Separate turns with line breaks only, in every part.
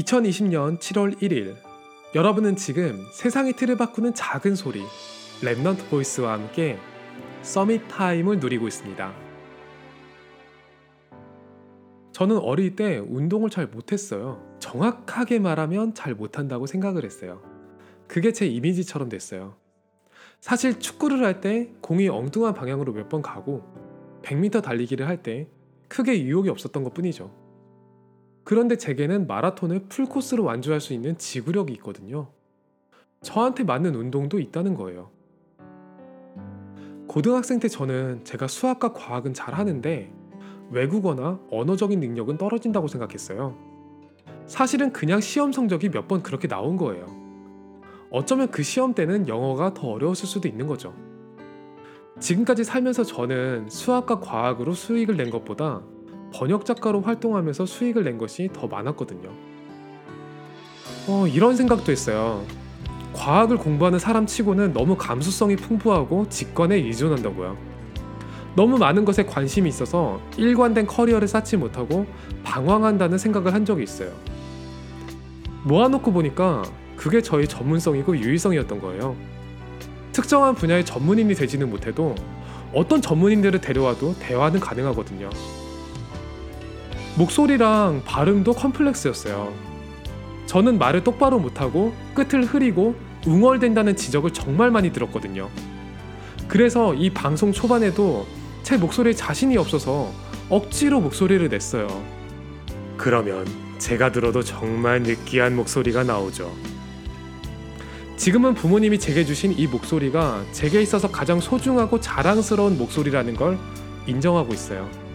2020년 7월 1일 여러분은 지금 세상의 틀을 바꾸는 작은 소리 Remnant Voice와 함께 Summit Time을 누리고 있습니다. 저는 어릴 때 운동을 잘 못했어요. 정확하게 말하면 잘 못한다고 생각을 했어요. 그게 제 이미지처럼 됐어요. 사실 축구를 할 때 공이 엉뚱한 방향으로 몇 번 가고 100m 달리기를 할 때 크게 유혹이 없었던 것 뿐이죠. 그런데 제게는 마라톤을 풀코스로 완주할 수 있는 지구력이 있거든요. 저한테 맞는 운동도 있다는 거예요. 고등학생 때 저는 제가 수학과 과학은 잘 하는데 외국어나 언어적인 능력은 떨어진다고 생각했어요. 사실은 그냥 시험 성적이 몇 번 그렇게 나온 거예요. 어쩌면 그 시험 때는 영어가 더 어려웠을 수도 있는 거죠. 지금까지 살면서 저는 수학과 과학으로 수익을 낸 것보다 번역 작가로 활동하면서 수익을 낸 것이 더 많았거든요. 어, 이런 생각도 했어요. 과학을 공부하는 사람 치고는 너무 감수성이 풍부하고 직관에 의존한다고요. 너무 많은 것에 관심이 있어서 일관된 커리어를 쌓지 못하고 방황한다는 생각을 한 적이 있어요. 모아놓고 보니까 그게 저의 전문성이고 유일성이었던 거예요. 특정한 분야의 전문인이 되지는 못해도 어떤 전문인들을 데려와도 대화는 가능하거든요. 목소리랑 발음도 컴플렉스였어요. 저는 말을 똑바로 못하고 끝을 흐리고 웅얼댄다는 지적을 정말 많이 들었거든요. 그래서 이 방송 초반에도 제 목소리에 자신이 없어서 억지로 목소리를 냈어요. 그러면 제가 들어도 정말 느끼한 목소리가 나오죠. 지금은 부모님이 제게 주신 이 목소리가 제게 있어서 가장 소중하고 자랑스러운 목소리라는 걸 인정하고 있어요.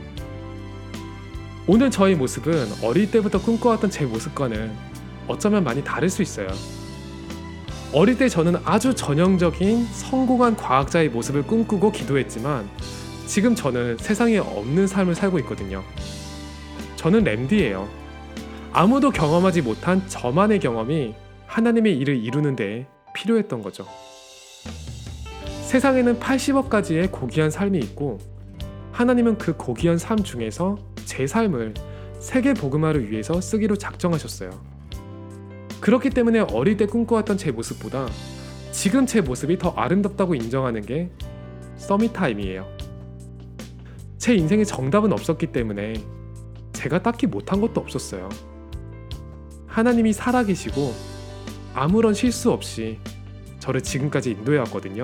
오늘 저의 모습은 어릴 때부터 꿈꿔왔던 제 모습과는 어쩌면 많이 다를 수 있어요. 어릴 때 저는 아주 전형적인 성공한 과학자의 모습을 꿈꾸고 기도했지만 지금 저는 세상에 없는 삶을 살고 있거든요. 저는 램디예요. 아무도 경험하지 못한 저만의 경험이 하나님의 일을 이루는데 필요했던 거죠. 세상에는 80억 가지의 고귀한 삶이 있고 하나님은 그 고귀한 삶 중에서 제 삶을 세계 복음화를 위해서 쓰기로 작정하셨어요. 그렇기 때문에 어릴 때 꿈꿔왔던 제 모습보다 지금 제 모습이 더 아름답다고 인정하는 게 서밋 타임이에요. 제 인생에 정답은 없었기 때문에 제가 딱히 못한 것도 없었어요. 하나님이 살아계시고 아무런 실수 없이 저를 지금까지 인도해 왔거든요.